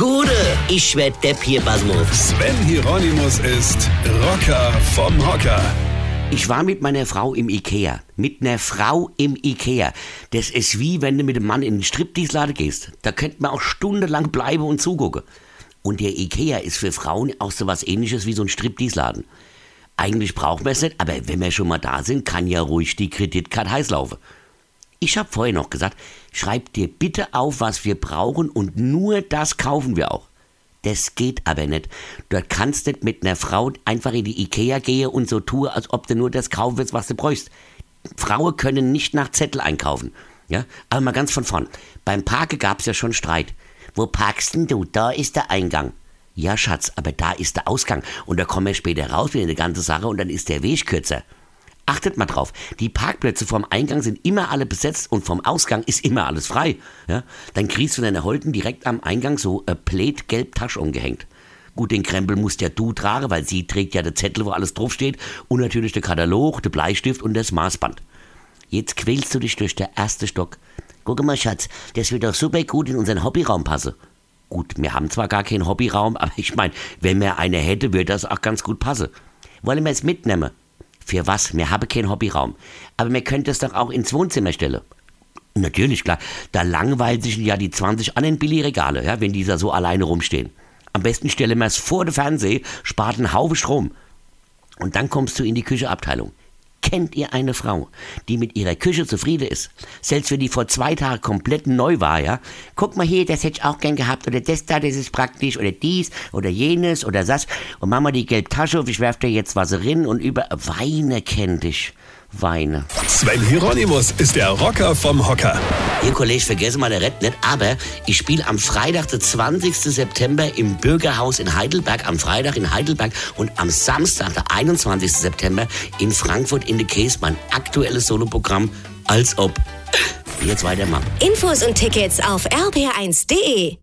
Gude, ich werd Depp hier, Basmus. Sven Hieronymus ist Rocker vom Hocker. Ich war mit meiner Frau im Ikea. Mit einer Frau im Ikea. Das ist wie wenn du mit einem Mann in den Striptease-Laden gehst. Da könnte man auch stundenlang bleiben und zugucken. Und der Ikea ist für Frauen auch so was ähnliches wie so ein Striptease-Laden. Eigentlich braucht man es nicht, aber wenn wir schon mal da sind, kann ja ruhig die Kreditkarte heiß laufen. Ich habe vorher noch gesagt, schreib dir bitte auf, was wir brauchen und nur das kaufen wir auch. Das geht aber nicht. Du kannst nicht mit einer Frau einfach in die Ikea gehen und so tun, als ob du nur das kaufen willst, was du bräuchst. Frauen können nicht nach Zettel einkaufen. Ja? Aber mal ganz von vorn. Beim Parke gab es ja schon Streit. Wo parkst denn du? Da ist der Eingang. Ja, Schatz, aber da ist der Ausgang. Und da kommen wir später raus wieder eine ganze Sache und dann ist der Weg kürzer. Achtet mal drauf, die Parkplätze vom Eingang sind immer alle besetzt und vom Ausgang ist immer alles frei. Ja? Dann kriegst du deine Holden direkt am Eingang so Plate gelb Tasche umgehängt. Gut, den Krempel musst ja du tragen, weil sie trägt ja den Zettel, wo alles draufsteht und natürlich der Katalog, der Bleistift und das Maßband. Jetzt quälst du dich durch den ersten Stock. Guck mal, Schatz, das wird doch super gut in unseren Hobbyraum passen. Gut, wir haben zwar gar keinen Hobbyraum, aber ich meine, wenn wir eine hätte, würde das auch ganz gut passen. Wollen wir es mitnehmen? Für was? Wir haben keinen Hobbyraum. Aber wir könnten es doch auch ins Wohnzimmer stellen. Natürlich, klar. Da langweilen sich ja die 20 anderen Billigregale, ja, wenn diese so alleine rumstehen. Am besten stellen wir es vor den Fernseher, spart einen Haufen Strom. Und dann kommst du in die Kücheabteilung. Kennt ihr eine Frau, die mit ihrer Küche zufrieden ist? Selbst wenn die vor zwei Tagen komplett neu war, ja? Guck mal hier, das hätte ich auch gern gehabt. Oder das da, das ist praktisch. Oder dies, oder jenes, oder das. Und mach mal die gelbe Tasche auf, ich werf dir jetzt was rein und über... Weine kennt dich. Weine. Sven Hieronymus ist der Rocker vom Hocker. Ihr Kollege, vergessen mal der Rett nicht, aber ich spiele am Freitag, den 20. September im Bürgerhaus in Heidelberg, am Freitag in Heidelberg und am Samstag, der 21. September in Frankfurt in der Case, mein aktuelles Soloprogramm, als ob. Jetzt weitermachen. Infos und Tickets auf rb1.de.